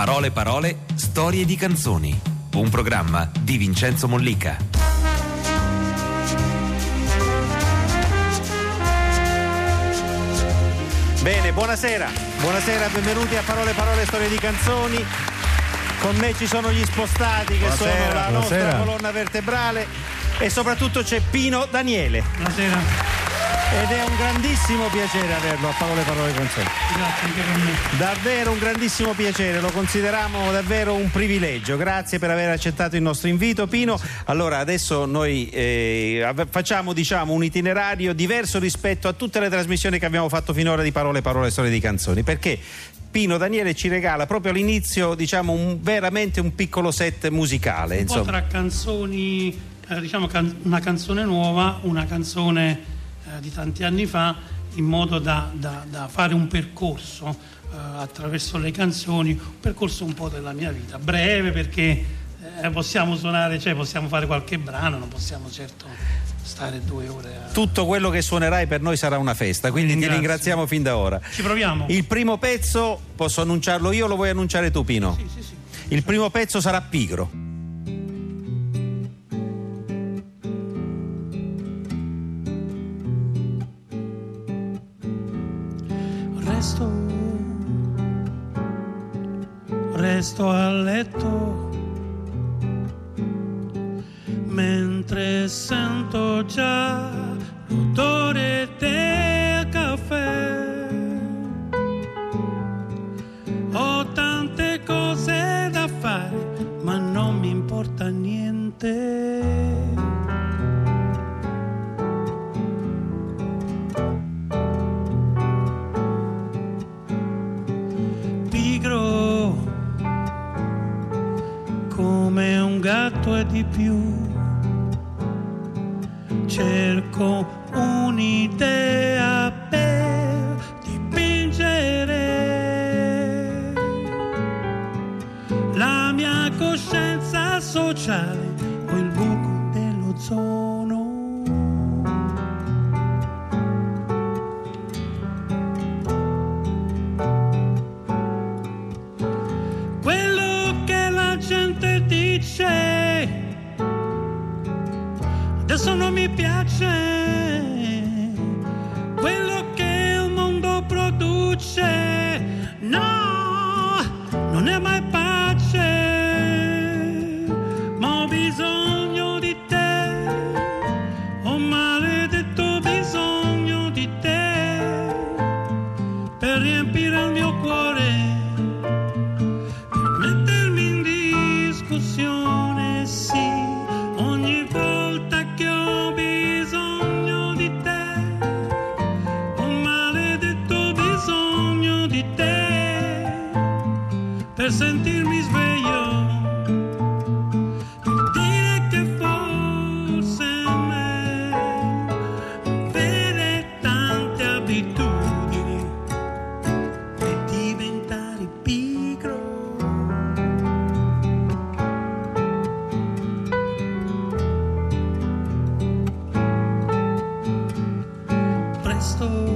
Parole parole, storie di canzoni. Un programma di Vincenzo Mollica. Bene, buonasera. Buonasera, benvenuti a Parole parole, storie di canzoni. Con me ci sono gli spostati che Buonasera, sono la nostra buonasera. colonna vertebrale e soprattutto c'è Pino Daniele. Buonasera, Ed è un grandissimo piacere averlo a Parole parole canzoni. grazie anche per me. Davvero un grandissimo piacere, lo consideriamo davvero un privilegio. Grazie per aver accettato il nostro invito, Pino. Allora, adesso noi eh, facciamo diciamo, un itinerario diverso rispetto a tutte le trasmissioni che abbiamo fatto finora di parole, parole, storie di canzoni. Perché? Pino Daniele ci regala proprio all'inizio diciamo un- veramente un piccolo set musicale. Un po' Insomma. tra canzoni, eh, diciamo can- una canzone nuova, una canzone eh, di tanti anni fa, in modo da, da- da fare un percorso eh, attraverso le canzoni, un percorso un po' della mia vita, breve perché eh, possiamo suonare, cioè possiamo fare qualche brano, non possiamo certo stare due ore a... Tutto quello che suonerai per noi sarà una festa, quindi ti Ringrazio. ringraziamo fin da ora. Ci proviamo? Il primo pezzo posso annunciarlo io o lo vuoi annunciare tu, Pino? Sì, sì, sì. Il primo pezzo sarà Pigro. Resto, resto a letto mentre sento già l'odore del caffè. Ho tante cose da fare, ma non mi importa niente. Gatto e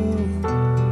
生活。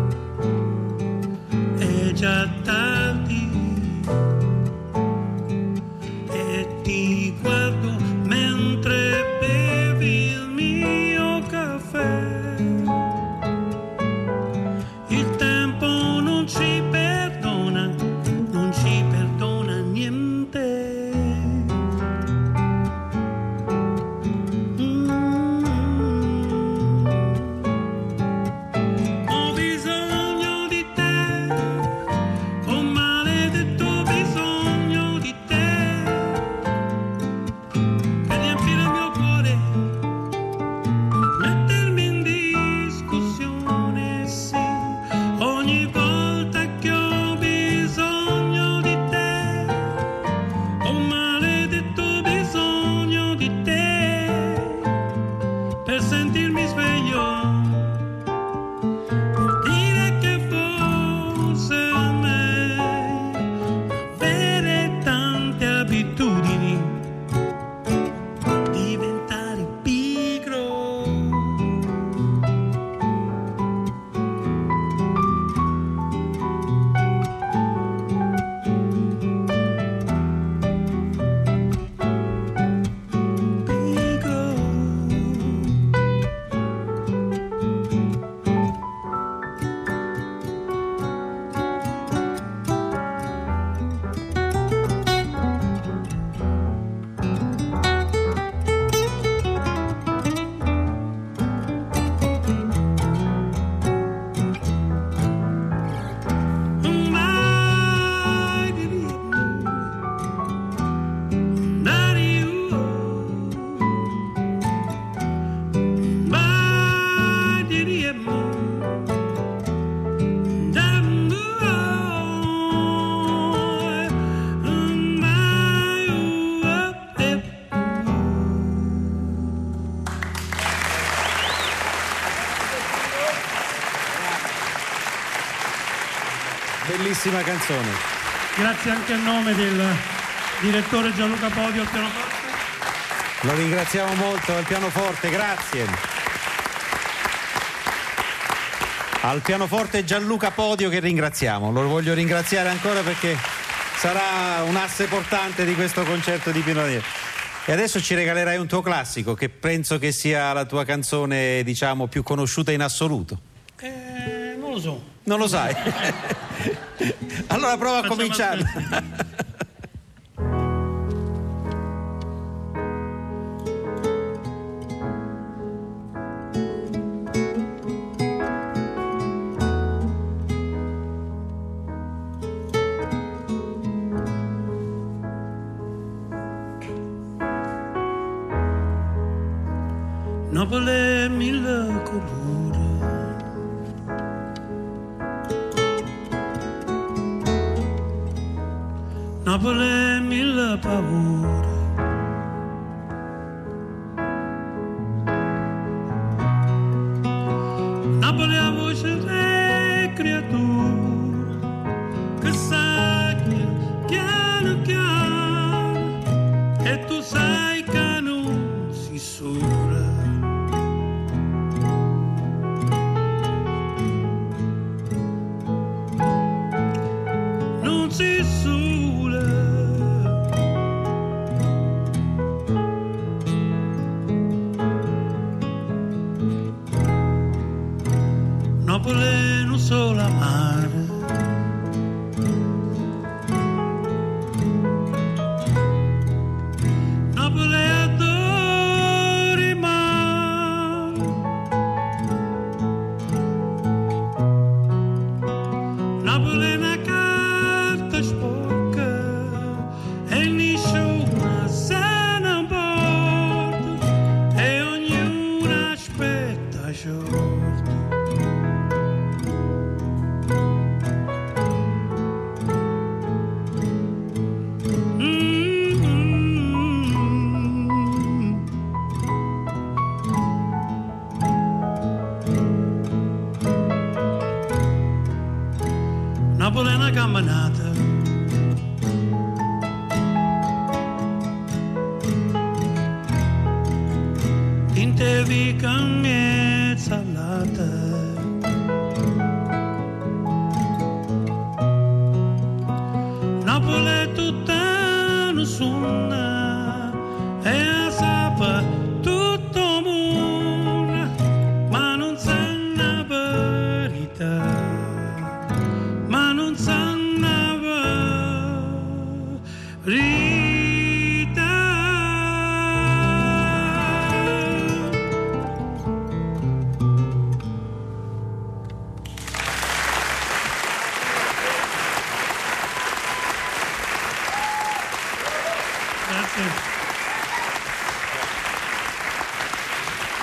Canzone. Grazie anche a nome del direttore Gianluca Podio al pianoforte. Lo ringraziamo molto al pianoforte, grazie. Al pianoforte Gianluca Podio che ringraziamo, lo voglio ringraziare ancora perché sarà un asse portante di questo concerto di Pino Daniele. E adesso ci regalerai un tuo classico che penso che sia la tua canzone, diciamo, più conosciuta in assoluto. Eh, non lo so. Non lo sai? allora prova a cominciare. Buddha.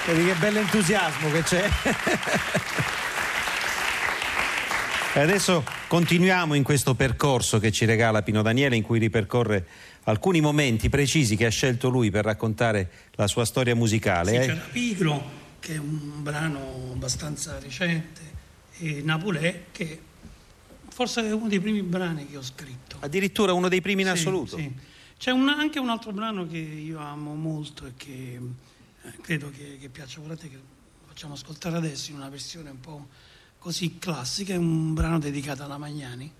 Vedi che bell'entusiasmo che c'è. E adesso continuiamo in questo percorso che ci regala Pino Daniele in cui ripercorre alcuni momenti precisi che ha scelto lui per raccontare la sua storia musicale. Sì, eh. c'era Pigro, che è un brano abbastanza recente, e Napolè, che forse è uno dei primi brani che ho scritto. Addirittura uno dei primi in Sì, assoluto. sì. C'è un- anche un altro brano che io amo molto e che credo che, che piaccia pure a te, che facciamo ascoltare adesso in una versione un po' così classica, è un brano dedicato alla Magnani.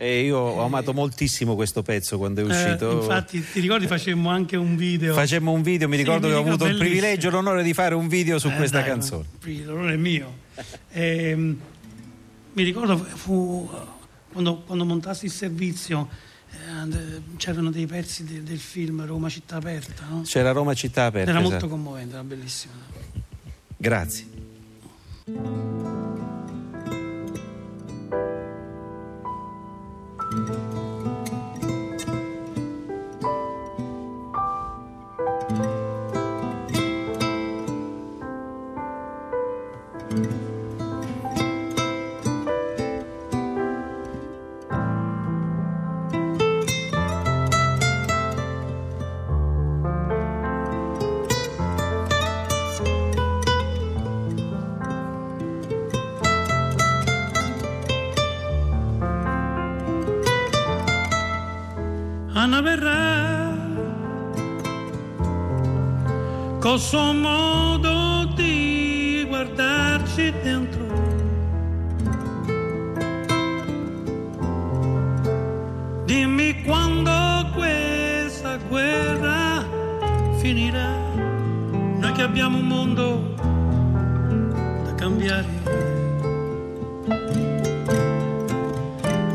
E io ho amato moltissimo questo pezzo quando è Eh, uscito. infatti, ti ricordi, facemmo anche un video. Facemmo un video, mi Sì, ricordo mi che ho avuto il bellissimo. privilegio, l'onore di fare un video su Eh, questa dai, canzone. L'onore è mio. Ehm, mi ricordo fu quando, quando montassi il servizio, eh, eh, c'erano dei pezzi de, del film Roma città aperta, no? C'era Roma città aperta. Era esatto. molto commovente, era bellissimo. Grazie. Anna verrà col suo modo di guardarci dentro. Dimmi quando questa guerra finirà, noi che abbiamo un mondo da cambiare.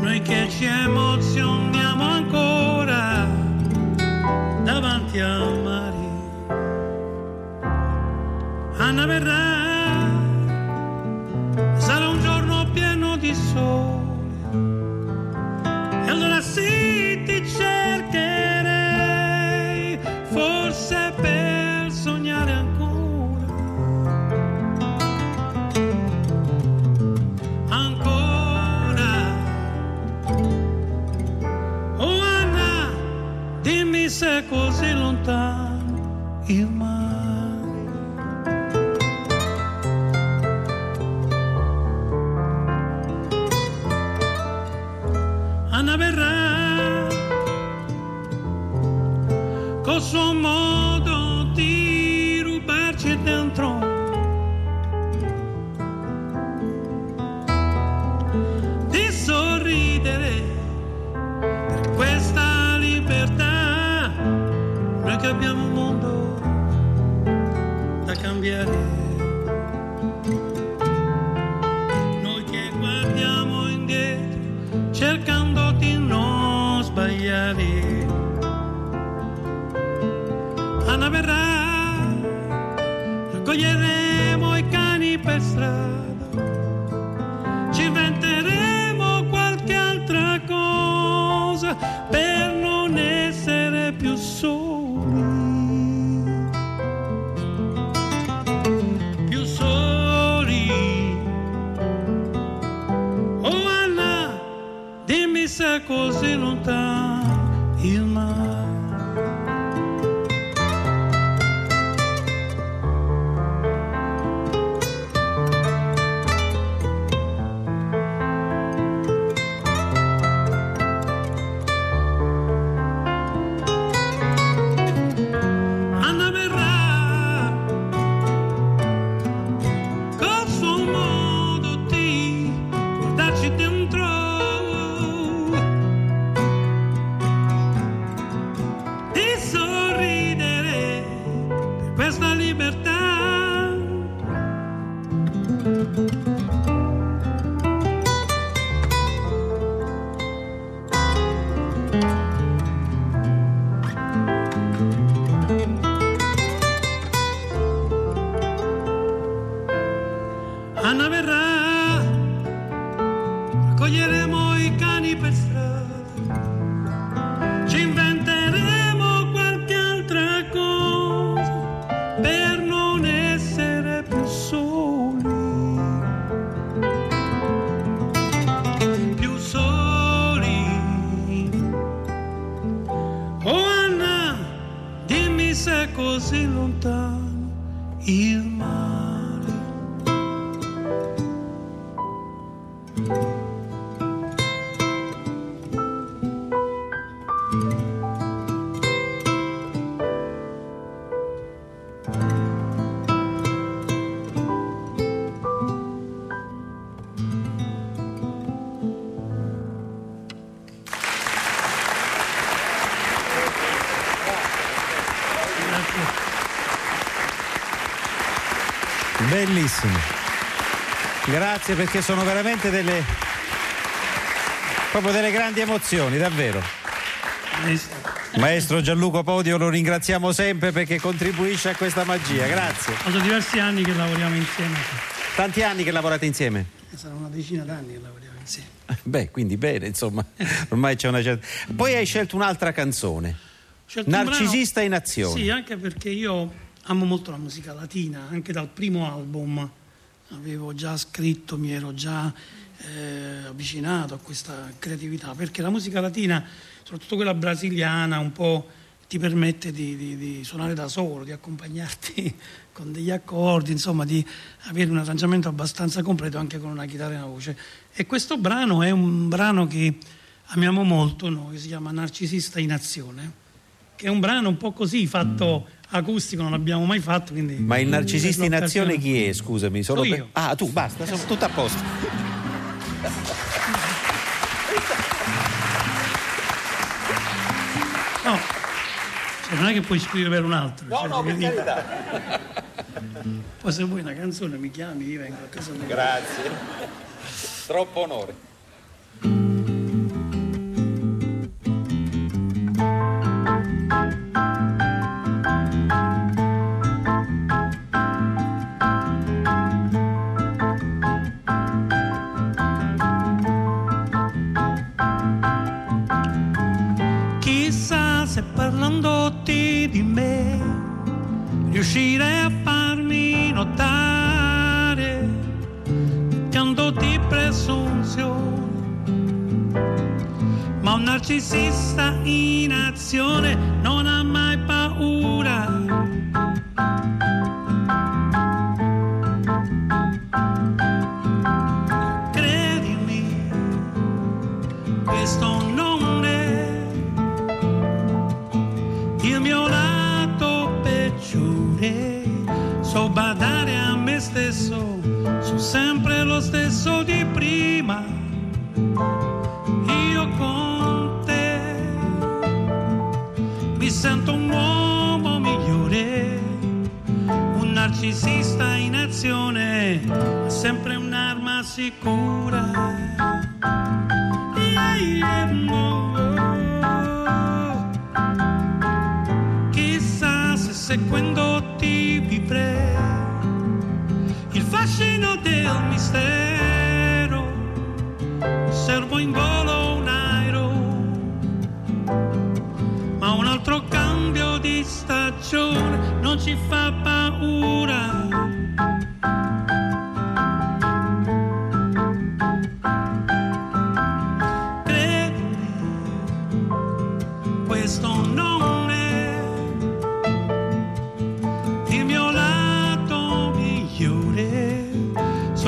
Noi che ci emozioniamo davanti al mare. Anna per strada, ci inventeremo qualche altra cosa per non essere più soli. Più soli. Oh Anna, dimmi se così lontano Bellissimo. Grazie perché sono veramente delle proprio delle grandi emozioni, davvero. Maestro. Gianluca Podio lo ringraziamo sempre perché contribuisce a questa magia. Grazie. Sono diversi anni che lavoriamo insieme, Tanti anni che lavorate insieme? sarà una decina d'anni che lavoriamo insieme. Beh, quindi bene, insomma, ormai c'è una certa. Poi hai scelto un'altra canzone. Un Narcisista brano- in azione. Sì, anche perché io amo molto la musica latina, anche dal primo album avevo già scritto, mi ero già eh, avvicinato a questa creatività, perché la musica latina, soprattutto quella brasiliana, un po' ti permette di, di- di suonare da solo, di accompagnarti con degli accordi, insomma di avere un arrangiamento abbastanza completo anche con una chitarra e una voce. E questo brano è un brano che amiamo molto noi, si chiama Narcisista in azione, che è un brano un po' così fatto acustico, non l'abbiamo mai fatto. Quindi Ma il narcisista in azione chi è? Scusami, solo Sono per-. Ah, tu basta, sono tutto a posto. No, cioè, non è che puoi scrivere per un altro. No, cioè, no, per carità. Poi se vuoi una canzone mi chiami, io vengo a casa tua. Grazie. Troppo onore.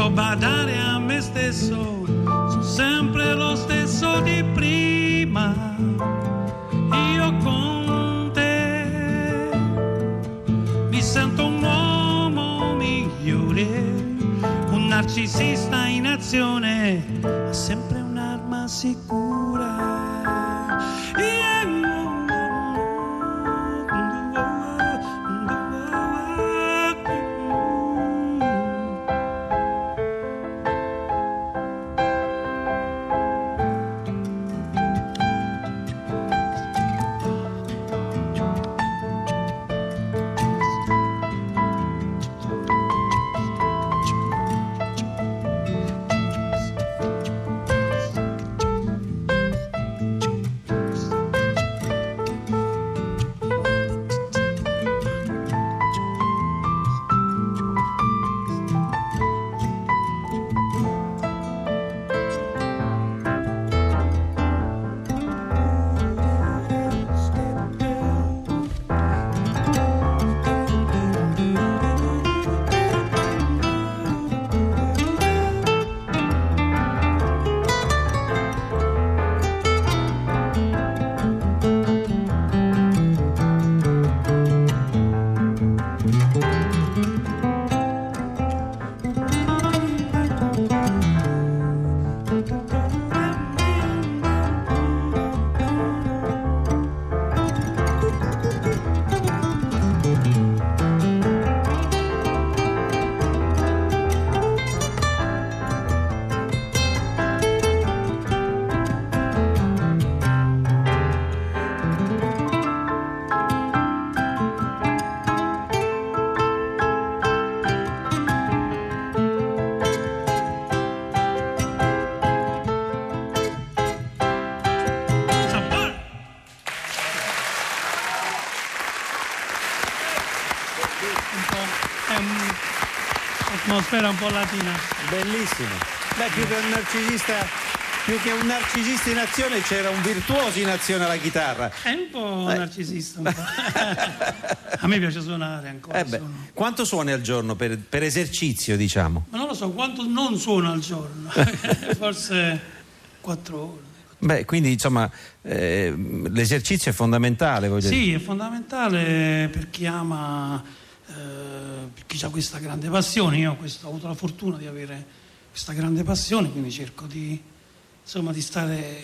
Badare a me stesso, sono sempre lo stesso di prima. Io con te mi sento un uomo migliore, un narcisista in azione, ha sempre un'arma sicura. Un'atmosfera un po' latina. Bellissimo. Beh, più che un narcisista, più che un narcisista in azione c'era un virtuoso in azione alla chitarra. È un po' narcisista. Un po'. A me piace suonare ancora. Eh quanto suoni al giorno per, per esercizio, diciamo? Ma non lo so quanto non suono al giorno. Forse quattro ore. Beh, quindi insomma eh, l'esercizio è fondamentale. Voglio sì, dire. è fondamentale per chi ama, eh, chi ha questa grande passione. Io ho, questo, ho avuto la fortuna di avere questa grande passione, quindi cerco di, insomma, di stare,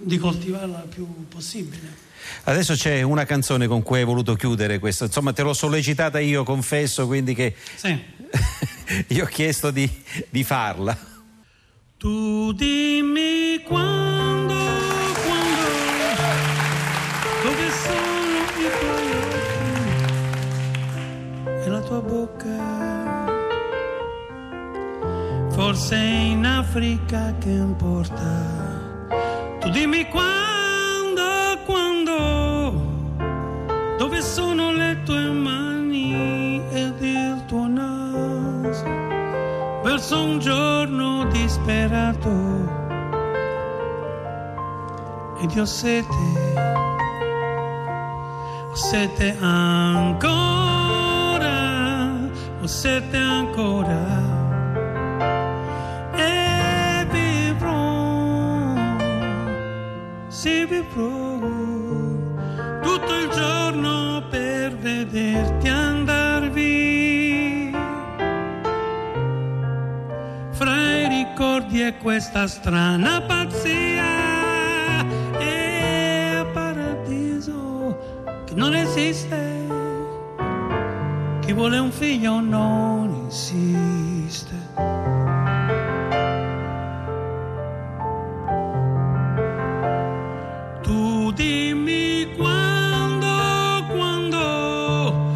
di coltivarla il più possibile. Adesso c'è una canzone con cui hai voluto chiudere questo, insomma te l'ho sollecitata io, confesso, quindi che Sì. io ho chiesto di, di farla. Tu dimmi quando, bocca. Forse in Africa che importa. Tu dimmi quando, quando, dove sono le tue mani ed il tuo naso verso un giorno disperato ed io sete, sete ancora, sete ancora e vivrò, sì vivrò tutto il giorno per vederti andar via. Fra i ricordi e questa strana pazzia e paradiso che non esiste vuole un figlio non insiste tu dimmi quando, quando,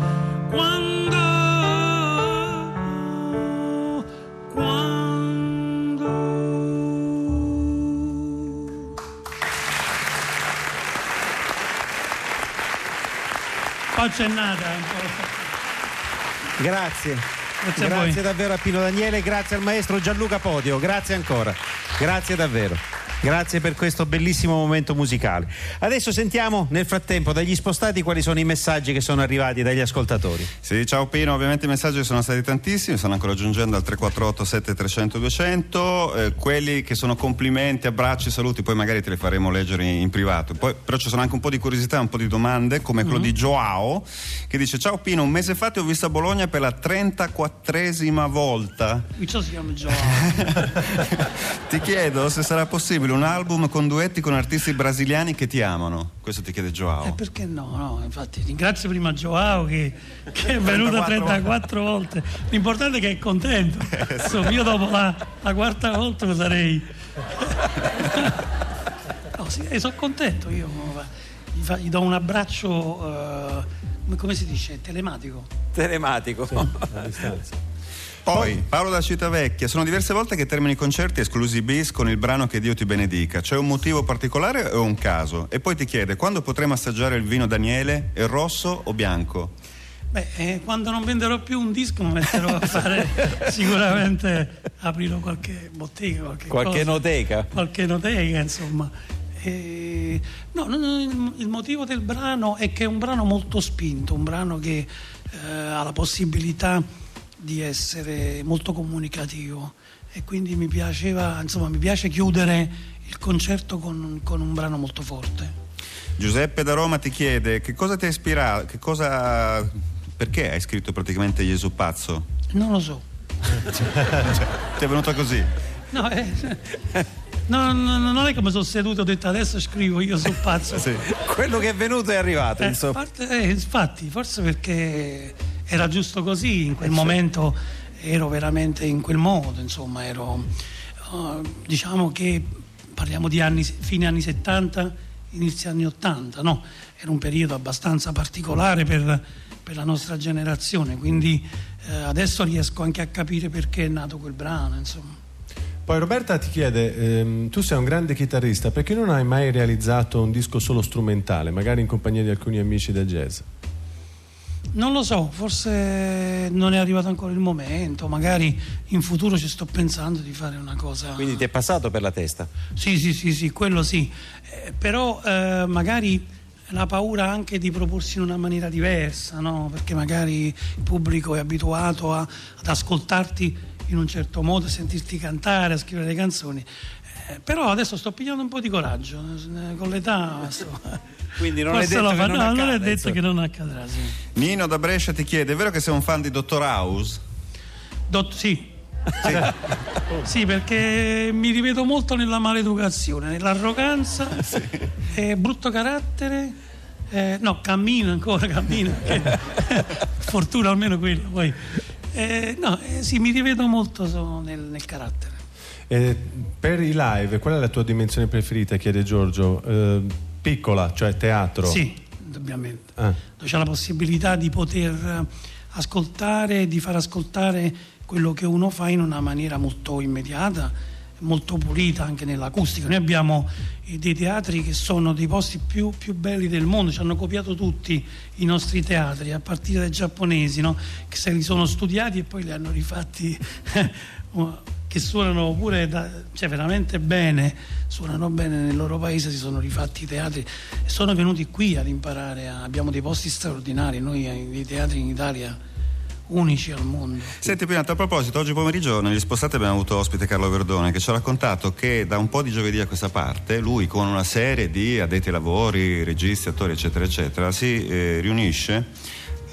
quando, quando. Faccia nada un po'. Grazie. Grazie voi. davvero a Pino Daniele, grazie al maestro Gianluca Podio, grazie ancora. Grazie davvero. Grazie per questo bellissimo momento musicale. Adesso sentiamo nel frattempo dagli spostati quali sono i messaggi che sono arrivati dagli ascoltatori. Sì, ciao Pino, ovviamente i messaggi sono stati tantissimi, stanno ancora aggiungendo al 348 7300 200, eh, quelli che sono complimenti, abbracci, saluti, poi magari te li faremo leggere in, in privato. Poi, però ci sono anche un po' di curiosità, un po' di domande, come quello di Joao, che dice ciao Pino, un mese fa ti ho visto a Bologna per la 34esima volta. Qui ciò si chiama Giovanni. ti chiedo se sarà possibile un album con duetti con artisti brasiliani che ti amano. Questo ti chiede Joao. Eh, perché no? no? Infatti ringrazio prima Joao che, che è venuto 34 volte. L'importante è che è contento. Insomma, io dopo la, la quarta volta lo sarei. no, sì, eh, sono contento. Io gli, fa- gli do un abbraccio, eh, come- come si dice, telematico. Telematico. Poi, Paolo da Civitavecchia, sono diverse volte che termini i concerti esclusi bis con il brano Che Dio ti benedica. C'è un motivo particolare o un caso? E poi ti chiede, quando potremo assaggiare il vino Daniele? È rosso o bianco? Beh, eh, quando non venderò più un disco mi metterò a fare sicuramente aprirò qualche bottega, qualche, Qualche cosa. noteca. qualche noteca, insomma. Eh, no, no, no, il, il motivo del brano è che è un brano molto spinto, un brano che eh, ha la possibilità di essere molto comunicativo e quindi mi piaceva, insomma, mi piace chiudere il concerto con, con un brano molto forte. Giuseppe da Roma ti chiede, che cosa ti ha ispirato? Che cosa... Perché hai scritto praticamente Gesù pazzo? Non lo so. Ti è venuto così? No, eh, no, no, no, non è che mi sono seduto e ho detto adesso scrivo, io sono pazzo. Sì. Quello che è venuto è arrivato, Eh, insomma. parte- eh, infatti, forse perché era giusto così, in quel momento ero veramente in quel modo, insomma, ero, eh, diciamo che parliamo di anni, fine anni 70, inizio anni 80, no? Era un periodo abbastanza particolare per, per la nostra generazione, quindi eh, adesso riesco anche a capire perché è nato quel brano, insomma. Poi Roberta ti chiede, ehm, tu sei un grande chitarrista, perché non hai mai realizzato un disco solo strumentale, magari in compagnia di alcuni amici del jazz? Non lo so, forse non è arrivato ancora il momento, magari in futuro ci sto pensando di fare una cosa. Quindi ti è passato per la testa. Sì, sì, sì, sì, quello sì. Eh, però eh, magari la paura anche di proporsi in una maniera diversa, no? Perché magari il pubblico è abituato a- ad ascoltarti in un certo modo, a sentirti cantare, a scrivere le canzoni. Eh, però adesso sto pigliando un po' di coraggio, eh, con l'età... Quindi non è detto lo che fa- non no, non è accada, detto insomma. che non accadrà, sì. Nino da Brescia ti chiede: è vero che sei un fan di Dottor House? Dott- sì. Sì, perché mi rivedo molto nella maleducazione, nell'arroganza, eh, brutto carattere. eh, no, cammino ancora, cammino. che- fortuna almeno quello. Poi. Eh, no, eh, sì, mi rivedo molto so- nel, nel carattere. Eh, per i live, qual è la tua dimensione preferita? chiede Giorgio. Eh, piccola, cioè teatro. Sì, indubbiamente. Ah. C'è la possibilità di poter ascoltare, di far ascoltare quello che uno fa in una maniera molto immediata, molto pulita anche nell'acustica. Noi abbiamo eh, dei teatri che sono dei posti più, più belli del mondo, ci hanno copiato tutti i nostri teatri, a partire dai giapponesi, no? che se li sono studiati e poi li hanno rifatti, che suonano pure da- cioè veramente bene, suonano bene nel loro paese, si sono rifatti i teatri e sono venuti qui ad imparare, a- abbiamo dei posti straordinari, noi dei teatri in Italia unici al mondo. Senti Pinato, a proposito, oggi pomeriggio negli spostati abbiamo avuto ospite Carlo Verdone che ci ha raccontato che da un po' di giovedì a questa parte lui con una serie di addetti ai lavori, registi, attori eccetera eccetera si eh, riunisce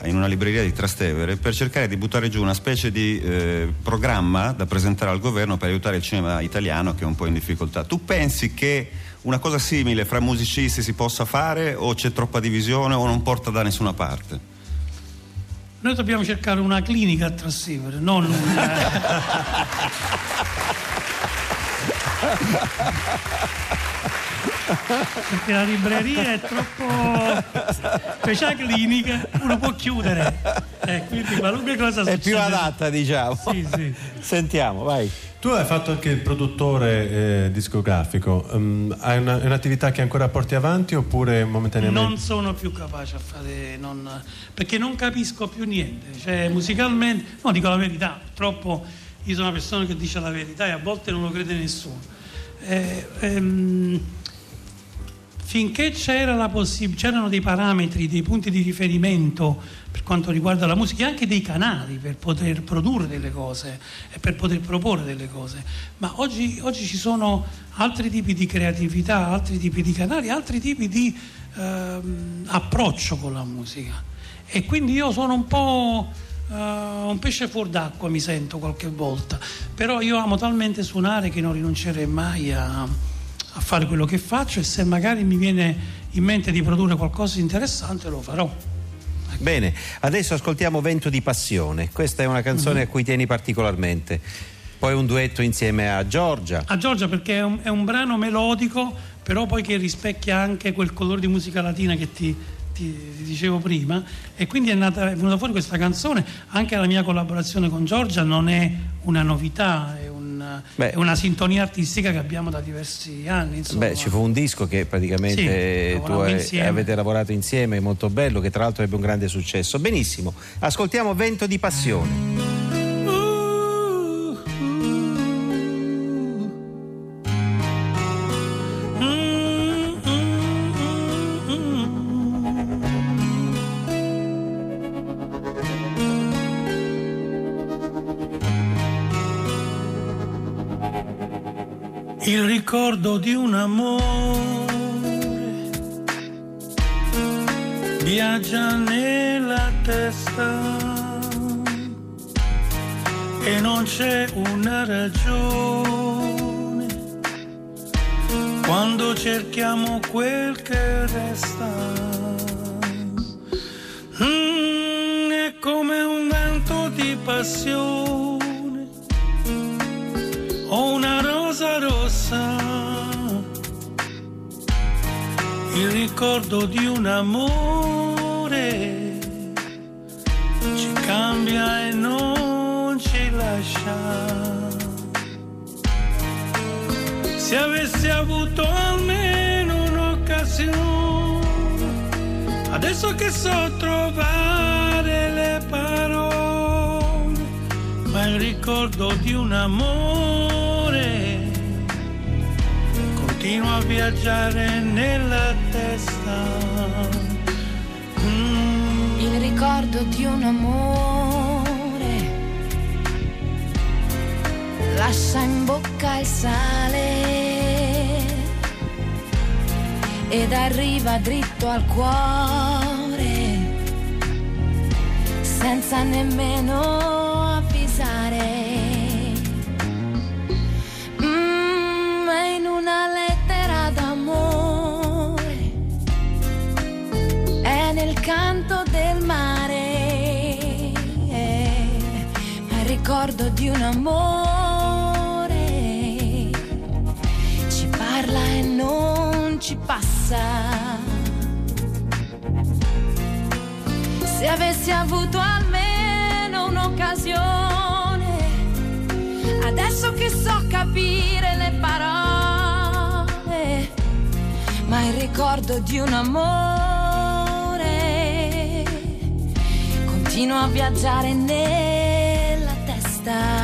in una libreria di Trastevere per cercare di buttare giù una specie di eh, programma da presentare al governo per aiutare il cinema italiano che è un po' in difficoltà. Tu pensi che una cosa simile fra musicisti si possa fare o c'è troppa divisione o non porta da nessuna parte? Noi dobbiamo cercare una clinica a Trastevere, non un... Perché la libreria è troppo... C'è clinica, uno può chiudere. Eh, quindi qualunque cosa È succede... più adatta, diciamo. Sì, sì. Sentiamo, vai. Tu hai fatto anche il produttore eh, discografico. Um, hai una- è un'attività che ancora porti avanti oppure momentaneamente? Non sono più capace a fare... non- perché non capisco più niente. Cioè, musicalmente... No, dico la verità. Purtroppo io sono una persona che dice la verità e a volte non lo crede nessuno. Eh, ehm, finché c'era la possib- c'erano dei parametri, dei punti di riferimento per quanto riguarda la musica e anche dei canali per poter produrre delle cose e per poter proporre delle cose. Ma oggi, oggi ci sono altri tipi di creatività, altri tipi di canali, altri tipi di ehm, approccio con la musica. E quindi io sono un po' eh, un pesce fuor d'acqua, mi sento qualche volta. Però io amo talmente suonare che non rinuncerei mai a, a fare quello che faccio e se magari mi viene in mente di produrre qualcosa di interessante lo farò. Bene, adesso ascoltiamo Vento di Passione. Questa è una canzone a cui tieni particolarmente. Poi un duetto insieme a Giorgia. A Giorgia perché è un, è un brano melodico, però poi che rispecchia anche quel colore di musica latina che ti, ti- ti dicevo prima. E quindi è, nata, è venuta fuori questa canzone. Anche la mia collaborazione con Giorgia non è una novità, è, un- Beh. è una sintonia artistica che abbiamo da diversi anni. Insomma. Beh, ci fu un disco che praticamente Sì, tu hai- avete lavorato insieme, molto bello, che tra l'altro ebbe un grande successo. Benissimo, ascoltiamo Vento di Passione. Ricordo di un amore viaggia nella testa e non c'è una ragione quando cerchiamo quel che resta. Mm, è come un vento di passione ricordo di un amore ci cambia e non ci lascia. Se avessi avuto almeno un'occasione, adesso che so trovare le parole, ma il ricordo di un amore continua a viaggiare nella ricordo di un amore. Lascia in bocca il sale ed arriva dritto al cuore senza nemmeno nel canto del mare, è il ricordo di un amore, ci parla e non ci passa. Se avessi avuto almeno un'occasione, adesso che so capire le parole, ma il ricordo di un amore continua a viaggiare nella testa.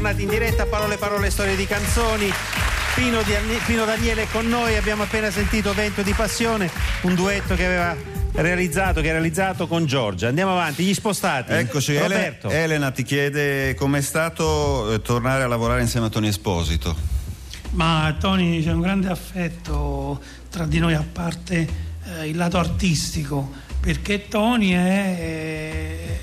Tornati in diretta Parole Parole Storie di Canzoni. Pino, Di- Pino Daniele è con noi, abbiamo appena sentito Vento di Passione, un duetto che aveva realizzato, che ha realizzato con Giorgia. Andiamo avanti, gli spostati. Eccoci, Roberto. Elena ti chiede com'è stato eh, tornare a lavorare insieme a Tony Esposito. Ma Tony c'è un grande affetto tra di noi a parte eh, il lato artistico, perché Tony è,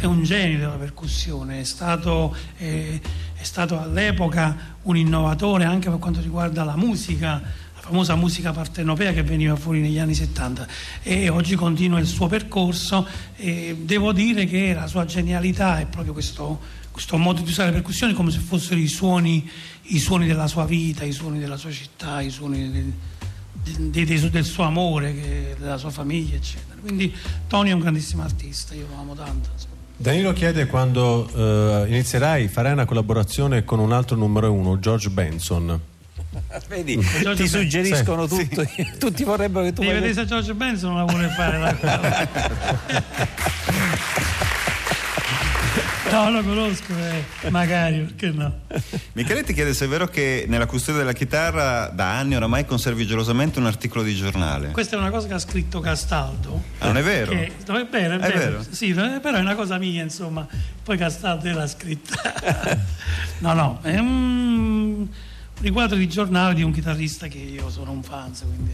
è un genio della percussione, è stato, eh, è stato all'epoca un innovatore anche per quanto riguarda la musica, la famosa musica partenopea che veniva fuori negli anni 70 e oggi continua il suo percorso e devo dire che la sua genialità è proprio questo, questo modo di usare le percussioni come se fossero i suoni, i suoni della sua vita, i suoni della sua città, i suoni del, del- del- del suo amore, della sua famiglia, eccetera. Quindi Tony è un grandissimo artista, io lo amo tanto. Danilo chiede quando eh, inizierai, farai una collaborazione con un altro numero uno, George Benson. Vedi, Giorgio ti Ben- suggeriscono tutto, tutti vorrebbero che tu Devi fai- vedere se George Benson la vuole fare. la- no, lo conosco, eh, magari, perché no? Michele ti chiede se è vero che nella custodia della chitarra da anni oramai conservi gelosamente un articolo di giornale. Questa è una cosa che ha scritto Castaldo. Ah, non è vero? Che- no, è vero, è, È vero. vero? Sì, però è una cosa mia, insomma. Poi Castaldo l'ha scritta. no, no, è un riquadro di giornale di un chitarrista che io sono un fan, quindi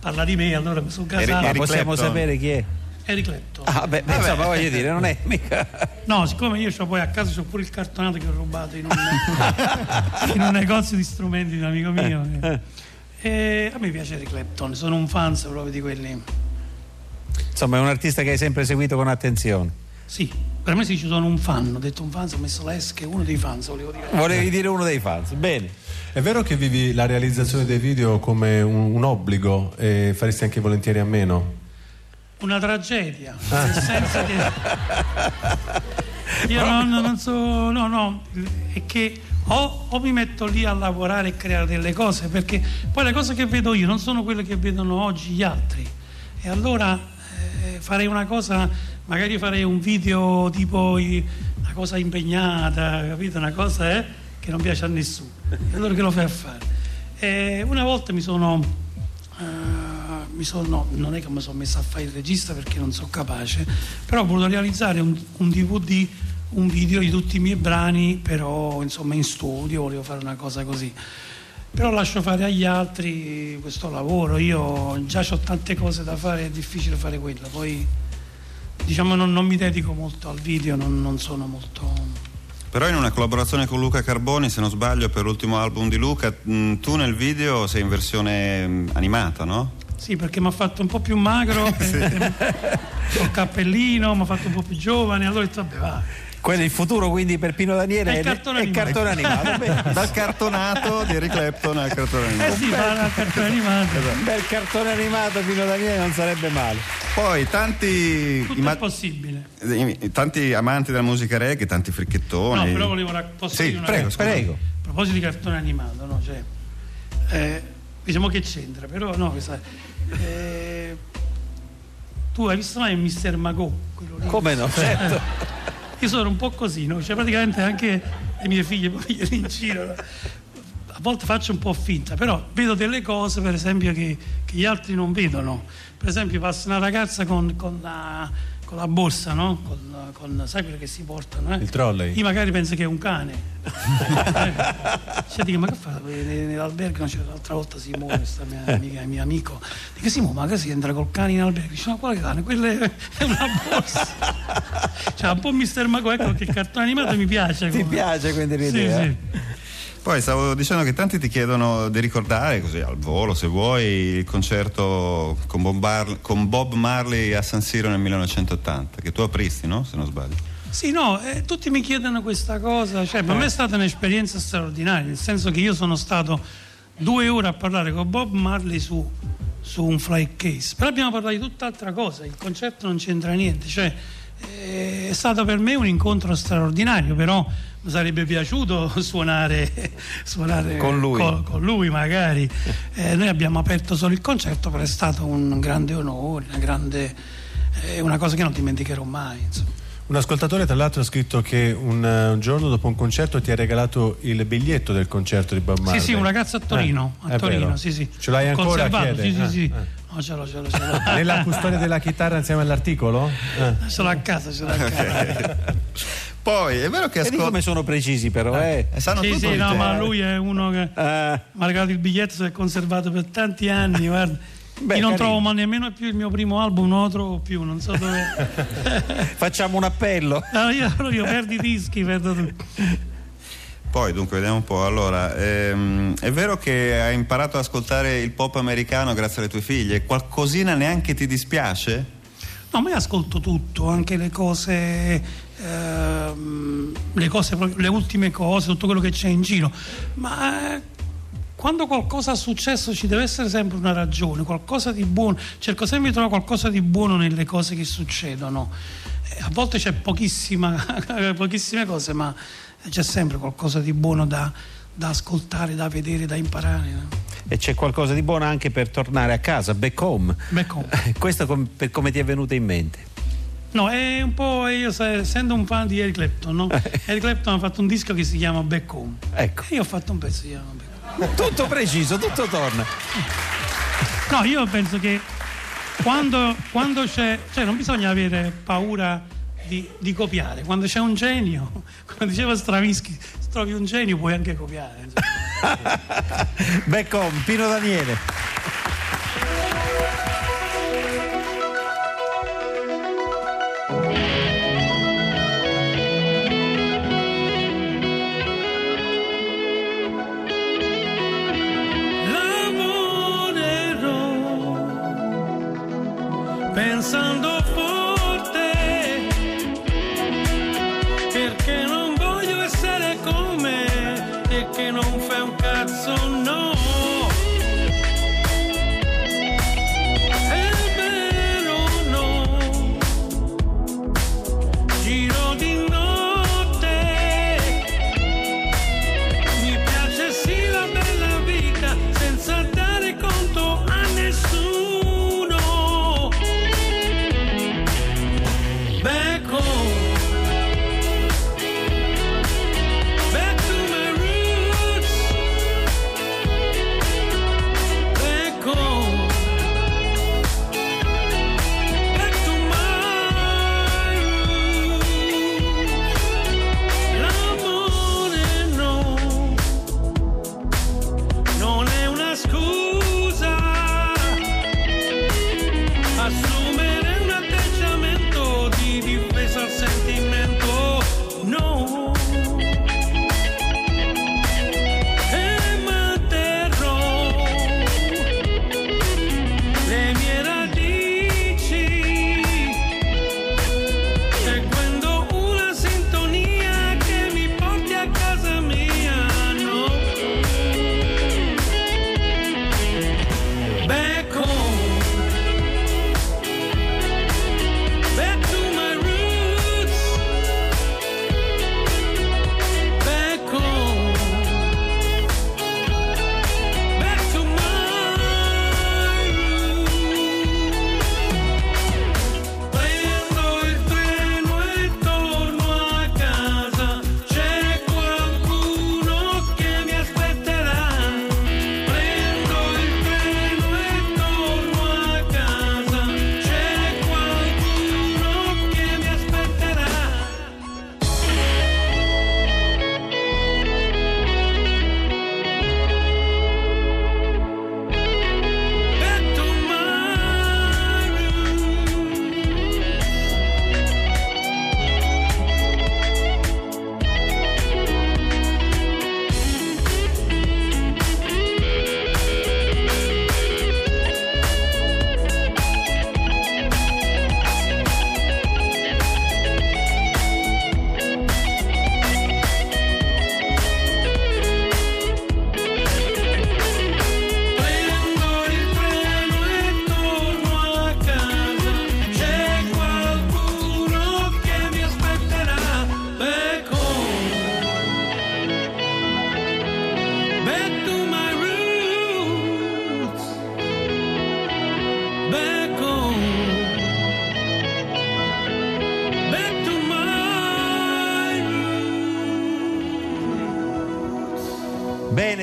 parla di me, allora sono Eric- casato. Ma Eric possiamo Clapton. sapere chi è? Eric Clapton. Ah, beh, beh, insomma, voglio dire, non è mica. No, siccome io c'ho poi a casa c'ho pure il cartonato che ho rubato in un, in un negozio di strumenti di un amico mio. eh. E a me piace Eric Clapton, sono un fan proprio di quelli. Insomma, è un artista che hai sempre seguito con attenzione. Sì, per me sì, ci sono un fan, ho detto un fan, ho messo l'S che è uno dei fans, volevo dire. Volevi dire uno dei fans. Bene. È vero che vivi la realizzazione dei video come un, un obbligo e faresti anche volentieri a meno? Una tragedia, nel senso che io non, non so, no, no, è che o, o mi metto lì a lavorare e creare delle cose, perché poi le cose che vedo io non sono quelle che vedono oggi gli altri. E allora eh, farei una cosa, magari farei un video tipo una cosa impegnata, capito? Una cosa eh, che non piace a nessuno. E allora che lo fai a fare? E una volta mi sono eh, sono, no, non è che mi sono messo a fare il regista perché non sono capace, però ho voluto realizzare un, un DVD, un video di tutti i miei brani, però insomma in studio volevo fare una cosa così. Però lascio fare agli altri questo lavoro, io già ho tante cose da fare, è difficile fare quello, poi diciamo non, non mi dedico molto al video, non, non sono molto... Però in una collaborazione con Luca Carboni, se non sbaglio, per l'ultimo album di Luca, mh, tu nel video sei in versione mh, animata, no? Sì, perché mi ha fatto un po' più magro, eh, col cappellino, mi ha fatto un po' più giovane, allora ho detto vabbè va. Quello è il futuro quindi per Pino Daniele È il cartone è animato. cartone animato. Beh, Dal cartonato di Eric Clapton al cartone Eh animato. sì, fa il cartone animato. un bel cartone animato Pino Daniele non sarebbe male. Poi tanti, Tutto ima- è possibile. eh, tanti amanti della musica reggae, tanti fricchettoni. No, però volevo rac- posso Sì, prego, cosa? Prego. A proposito di cartone animato, no? Cioè, eh, diciamo che c'entra, però no, questa- eh, tu hai visto mai Mister Magò? Come no? Certo. Io sono un po' così, no? Cioè, praticamente anche le mie figlie poi gliele incino. A volte faccio un po' finta, però vedo delle cose, per esempio, che, che gli altri non vedono. Per esempio, passa una ragazza con, con la, con la borsa, no? Con, con- sai quello che si portano? Eh? Il trolley. Io magari penso che è un cane. cioè, dico, ma che fa? Eh, Nell'albergo cioè, l'altra volta si muove questa mia amica, mio amico. Dico, Simo, ma che si entra col cane in albergo? Dice, no, quale cane? Quella è una borsa. cioè, un po' Mister Mago, ecco che il cartone animato mi piace. Ti come- piace quindi Sì, l'idea? sì. Poi stavo dicendo che tanti ti chiedono di ricordare, così al volo se vuoi, il concerto con Bob, Bar- con Bob Marley a San Siro nel 1980, che tu apristi, no? Se non sbaglio. Sì, no, eh, tutti mi chiedono questa cosa, cioè per me è stata un'esperienza straordinaria, nel senso che io sono stato due ore a parlare con Bob Marley su, su un flight case, però abbiamo parlato di tutt'altra cosa, il concerto non c'entra niente, cioè eh, è stato per me un incontro straordinario, però sarebbe piaciuto suonare, suonare Con lui. con, con lui magari. Eh, noi abbiamo aperto solo il concerto, però è stato un grande onore, una, grande, eh, una cosa che non dimenticherò mai. Insomma. Un ascoltatore tra l'altro ha scritto che un, eh, un giorno dopo un concerto ti ha regalato il biglietto del concerto di Bob Marley. Sì, sì, un ragazzo a Torino, Eh, a Torino, sì, sì. Ce l'hai ancora? Conservato, chiede? sì, sì, Eh, sì. eh. No, ce l'ho, ce l'ho, ce l'ho. Nella custodia della chitarra insieme all'articolo? Eh. Ce l'ho a casa, ce l'ho a casa. Poi è vero che Vedi come sono precisi però, eh. sanno Sì, tutto sì, di no, te. ma lui è uno che Eh, regalato il biglietto, si è conservato per tanti anni, guarda. Beh, Io non carino. trovo ma nemmeno più il mio primo album, non lo trovo più, non so dove. facciamo un appello. Io, io perdo i dischi, perdo tutto. Poi dunque vediamo un po'. Allora, ehm, è vero che hai imparato ad ascoltare il pop americano grazie alle tue figlie? Qualcosina neanche ti dispiace? No, ma io ascolto tutto, anche le cose, ehm, le cose, le ultime cose, tutto quello che c'è in giro. Ma eh, quando qualcosa è successo ci deve essere sempre una ragione, qualcosa di buono. Cerco sempre di trovare qualcosa di buono nelle cose che succedono. Eh, a volte c'è pochissime cose, ma c'è sempre qualcosa di buono da, da ascoltare, da vedere, da imparare. no? E c'è qualcosa di buono anche per tornare a casa, back home. Back home. Questo com- per come ti è venuto in mente? No, è un po' io essendo un fan di Eric Clapton, no? Eric Clapton ha fatto un disco che si chiama Back Home. Ecco, E io ho fatto un pezzo che si chiama Back Home. tutto preciso, tutto torna. No, io penso che quando, quando c'è, cioè non bisogna avere paura di, di copiare. Quando c'è un genio, come diceva Stravinsky, trovi un genio puoi anche copiare. Back home, Pino Daniele. Lavorerò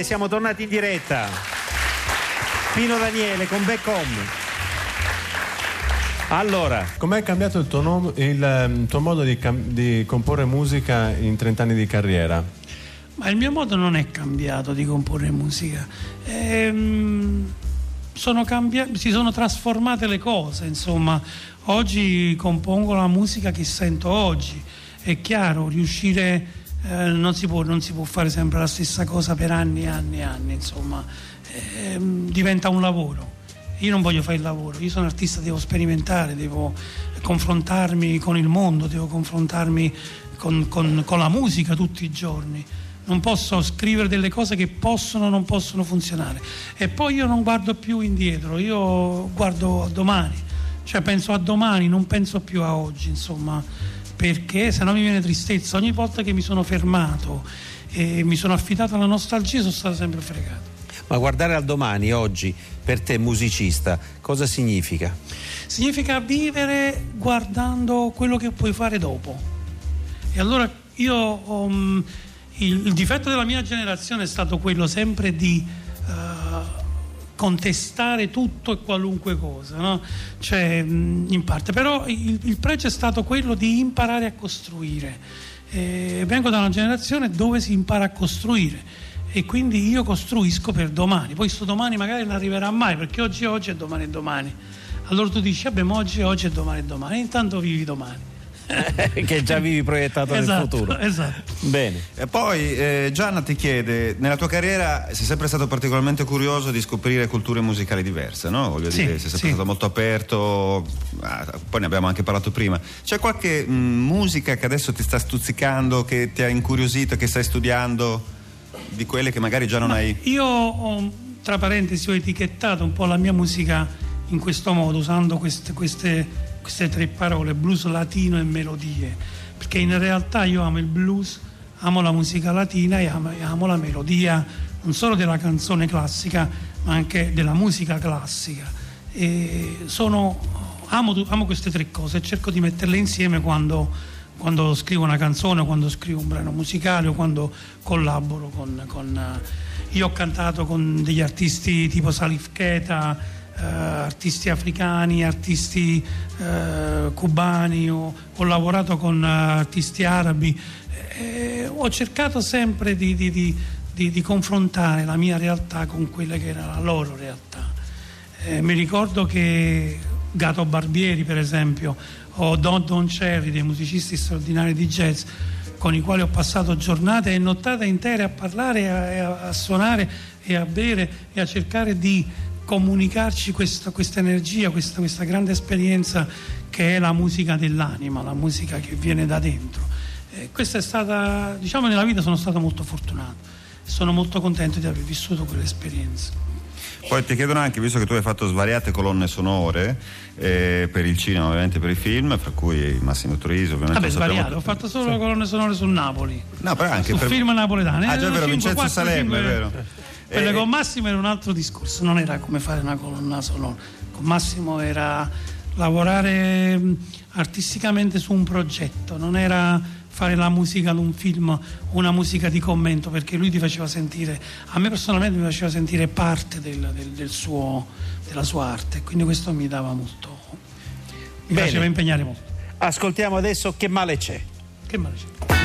Bene, siamo tornati in diretta. Pino Daniele con Back Home. Allora, Com'è cambiato il tuo, nom- il, ehm, tuo modo di, cam- di comporre musica in 30 anni di carriera? Ma il mio modo non è cambiato di comporre musica. Ehm, sono cambi- si sono trasformate le cose, insomma. Oggi compongo la musica che sento oggi. È chiaro, riuscire eh, non, si può, non si può fare sempre la stessa cosa per anni e anni e anni, insomma. Ehm, diventa un lavoro. Io non voglio fare il lavoro, io sono artista, devo sperimentare, devo confrontarmi con il mondo, devo confrontarmi con, con- con la musica tutti i giorni. Non posso scrivere delle cose che possono o non possono funzionare. E poi io non guardo più indietro, io guardo a domani. Cioè penso a domani, non penso più a oggi, insomma, perché se no mi viene tristezza. Ogni volta che mi sono fermato e mi sono affidato alla nostalgia sono stato sempre fregato. ma guardare al domani oggi per te musicista cosa significa? Significa vivere guardando quello che puoi fare dopo. E allora io um, il, il difetto della mia generazione è stato quello sempre di eh, contestare tutto e qualunque cosa, no? Cioè, in parte, però il, il pregio è stato quello di imparare a costruire. Eh, vengo da una generazione dove si impara a costruire e quindi io costruisco per domani, poi sto domani magari non arriverà mai perché oggi è oggi e domani è domani. Allora tu dici, vabbè, oggi è oggi e domani è domani, intanto vivi domani. che già vivi proiettato nel Esatto, futuro. esatto. Bene. E poi eh, Gianna ti chiede, nella tua carriera sei sempre stato particolarmente curioso di scoprire culture musicali diverse, no? Voglio Sì, dire, sei sempre sì. stato molto aperto, ah, poi ne abbiamo anche parlato prima. C'è qualche mh, musica che adesso ti sta stuzzicando, che ti ha incuriosito, che stai studiando, di quelle che magari già non hai... Io ho, tra parentesi ho etichettato un po' la mia musica in questo modo, usando queste, queste- queste tre parole, blues latino e melodie, perché in realtà io amo il blues, amo la musica latina e amo, amo la melodia non solo della canzone classica, ma anche della musica classica. Sono, amo, amo queste tre cose e cerco di metterle insieme quando, quando scrivo una canzone, quando scrivo un brano musicale o quando collaboro con... con, io ho cantato con degli artisti tipo Salif Keita, eh, artisti africani, artisti eh, cubani, ho, ho lavorato con eh, artisti arabi, eh, ho cercato sempre di, di- di- di- confrontare la mia realtà con quella che era la loro realtà. Eh, mi ricordo che Gato Barbieri, per esempio, o Don Don Cherry, dei musicisti straordinari di jazz, con i quali ho passato giornate e nottate intere a parlare, a- a suonare e a bere e a cercare di comunicarci questa, questa energia, questa, questa grande esperienza che è la musica dell'anima, la musica che viene da dentro. Eh, questa è stata, diciamo, nella vita sono stato molto fortunato. Sono molto contento di aver vissuto quell'esperienza. Poi ti chiedono anche, visto che tu hai fatto svariate colonne sonore eh, per il cinema, ovviamente per i film, fra cui Massimo Troisi, ovviamente. Vabbè, lo sappiamo svariato, ho fatto solo colonne sonore su Napoli. No, però anche Su per... film napoletani. Ah, già è Erano vero, Vincenzo quattro, Salerno, è cinque- vero. Quelle Eh, con Massimo era un altro discorso, non era come fare una colonna sonora. Con Massimo era lavorare artisticamente su un progetto, non era fare la musica di un film, una musica di commento, perché lui ti faceva sentire, a me personalmente mi faceva sentire parte del- del- del suo- della sua arte, quindi questo mi dava molto, mi Bene. faceva impegnare molto. Ascoltiamo adesso che male c'è. Che male c'è?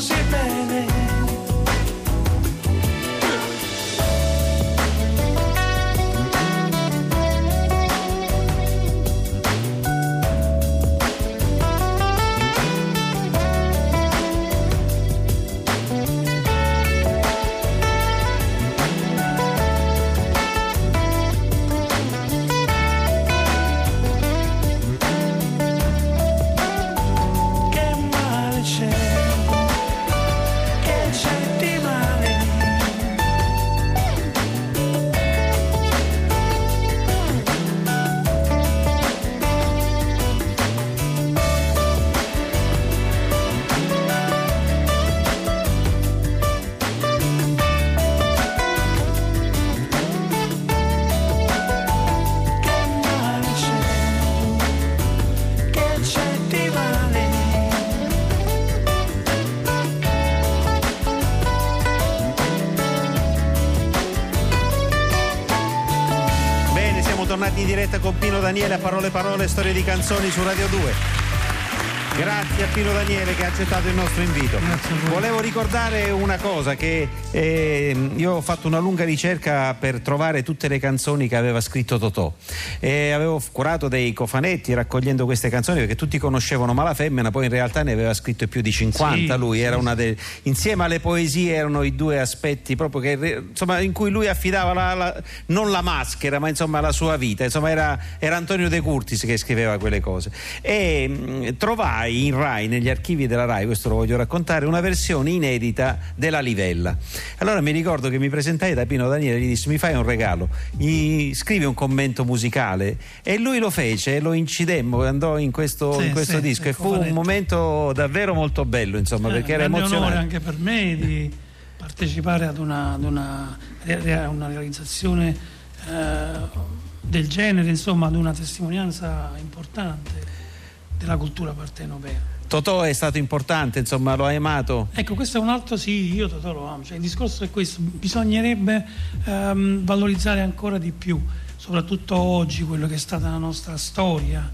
So così Daniele a Parole Parole, Storie di Canzoni su Radio 2. Grazie a Pino Daniele che ha accettato il nostro invito. Volevo ricordare una cosa, che eh, io ho fatto una lunga ricerca per trovare tutte le canzoni che aveva scritto Totò. E avevo curato dei cofanetti raccogliendo queste canzoni perché tutti conoscevano Ma la femmina, poi in realtà ne aveva scritto più di 50 Sì, lui, era una delle- insieme alle poesie erano i due aspetti proprio che, insomma, in cui lui affidava la- la- non la maschera, ma insomma la sua vita. Insomma, era, era Antonio De Curtis che scriveva quelle cose. E mh, trovai in Rai, negli archivi della Rai, questo lo voglio raccontare, una versione inedita della Livella. Allora mi ricordo che mi presentai da Pino Daniele e gli dissi: Mi fai un regalo, gli scrivi un commento musicale. E lui lo fece, lo incidemmo, andò in questo, Sì, in questo sì, disco sì, e fu un momento davvero molto bello, insomma, Eh, perché era un grande onore emozionante. anche per me di partecipare ad una, ad una, una realizzazione eh, del genere, insomma, ad una testimonianza importante della cultura partenopea. Totò è stato importante, insomma, lo hai amato. Ecco, questo è un altro sì, io Totò lo amo, cioè, il discorso è questo, bisognerebbe ehm, valorizzare ancora di più, soprattutto oggi, quello che è stata la nostra storia,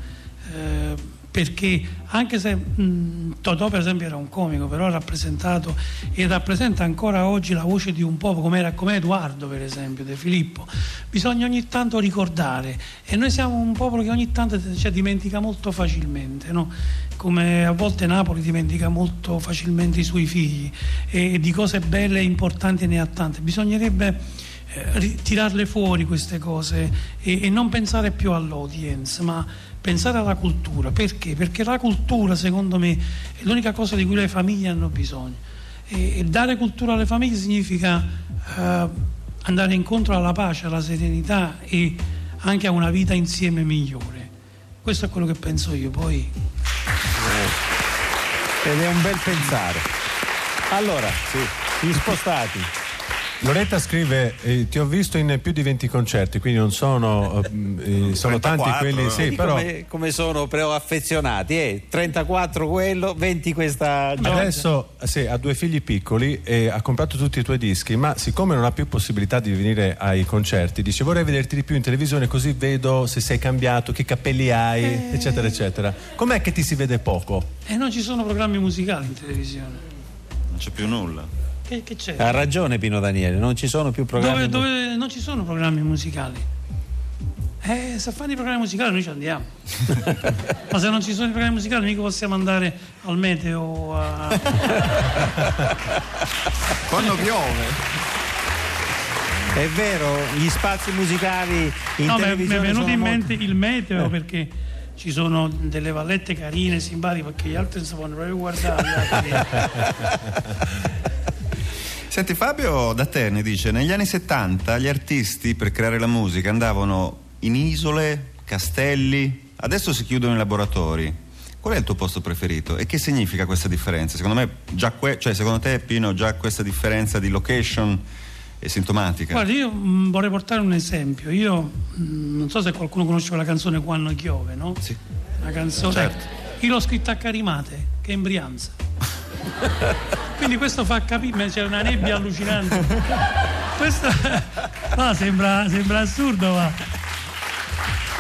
eh, perché anche se mh, Totò per esempio era un comico, però ha rappresentato e rappresenta ancora oggi la voce di un popolo come, Edoardo per esempio, De Filippo, bisogna ogni tanto ricordare e noi siamo un popolo che ogni tanto cioè, dimentica molto facilmente, no? come a volte Napoli dimentica molto facilmente i suoi figli e di cose belle e importanti ne ha tante, bisognerebbe tirarle fuori queste cose e, e non pensare più all'audience, ma pensare alla cultura. Perché? Perché la cultura, secondo me, è l'unica cosa di cui le famiglie hanno bisogno. E, e dare cultura alle famiglie significa eh, andare incontro alla pace, alla serenità e anche a una vita insieme migliore. Questo è quello che penso io. Poi Ed è un bel pensare. Allora, gli spostati. Loretta scrive: eh, Ti ho visto in più di 20 concerti, quindi non sono. eh, sono tanti 34, quelli. Sì, però. come, come sono però affezionati, eh? 34 quello, 20 questa Giorgia. Adesso sì, ha due figli piccoli e ha comprato tutti i tuoi dischi, ma siccome non ha più possibilità di venire ai concerti, dice vorrei vederti di più in televisione così vedo se sei cambiato, che capelli hai, eccetera, eccetera. Com'è che ti si vede poco? E non ci sono programmi musicali in televisione. Non c'è più nulla. Che, che c'è? Ha ragione Pino Daniele, non ci sono più programmi. Dove, dove non ci sono programmi musicali. Eh, se fanno i programmi musicali noi ci andiamo. Ma se non ci sono i programmi musicali mica possiamo andare al meteo a... Quando piove. È vero, gli spazi musicali in No, mi è- mi è televisione venuto in molto- mente il meteo perché ci sono delle vallette carine, simpatiche, perché gli altri non si possono proprio guardare. Senti Fabio da Terni dice negli anni 70 gli artisti per creare la musica andavano in isole, castelli, adesso si chiudono i laboratori. Qual è il tuo posto preferito e che significa questa differenza? Secondo me già que- cioè secondo te Pino già questa differenza di location è sintomatica. Guarda, io mh, vorrei portare un esempio. Io mh, non so se qualcuno conosce quella canzone Quando piove, no? Sì. Una canzone. Certo. Io l'ho scritta a Carimate, che è in Brianza. Quindi questo fa capire, c'è una nebbia allucinante. Questo no, sembra, sembra assurdo, ma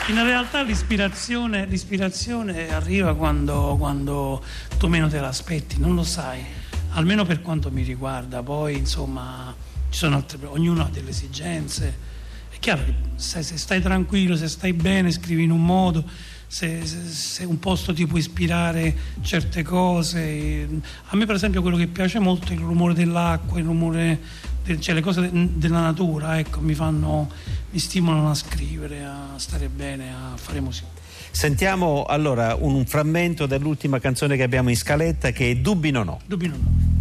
in realtà l'ispirazione, l'ispirazione arriva quando, quando tu meno te l'aspetti, non lo sai, almeno per quanto mi riguarda. Poi insomma ci sono altre, ognuno ha delle esigenze. È chiaro che se, se stai tranquillo, se stai bene, scrivi in un modo, se, se- se un posto ti può ispirare certe cose. A me per esempio quello che piace molto è il rumore dell'acqua, il rumore, del- cioè le cose de- della natura, ecco, mi fanno, mi stimolano a scrivere, a stare bene, a fare musica. Sentiamo allora un frammento dell'ultima canzone che abbiamo in scaletta che è Dubbi non ho. Dubbi non ho.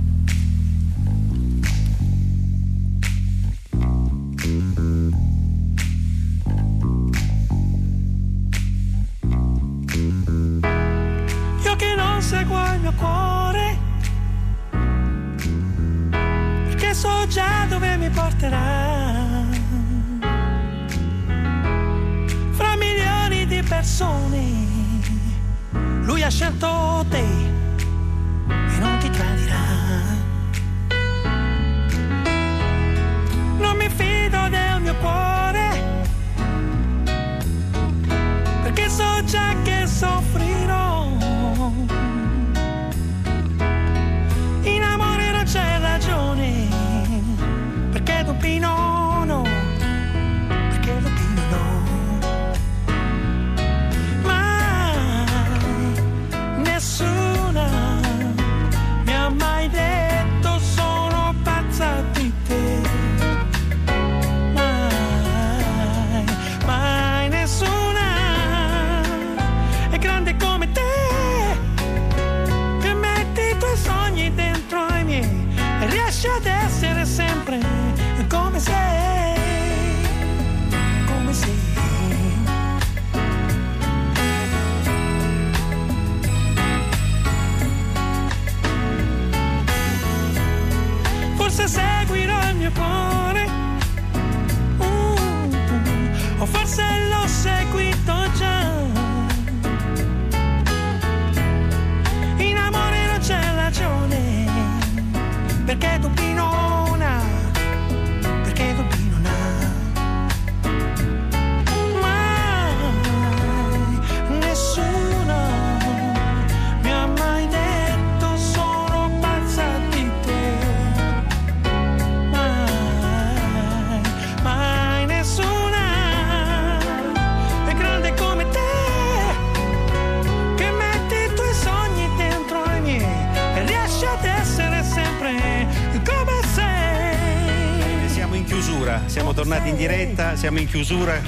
Chiusura.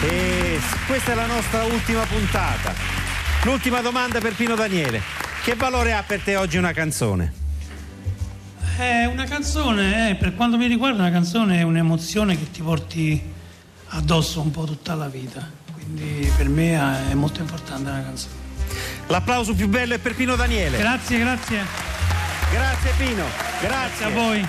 E questa è la nostra ultima puntata. L'ultima domanda per Pino Daniele. Che valore ha per te oggi una canzone? È una canzone, eh, per quanto mi riguarda, una canzone è un'emozione che ti porti addosso un po' tutta la vita. Quindi per me è molto importante una canzone. L'applauso più bello è per Pino Daniele. Grazie, grazie. Grazie Pino, Grazie grazie. a voi.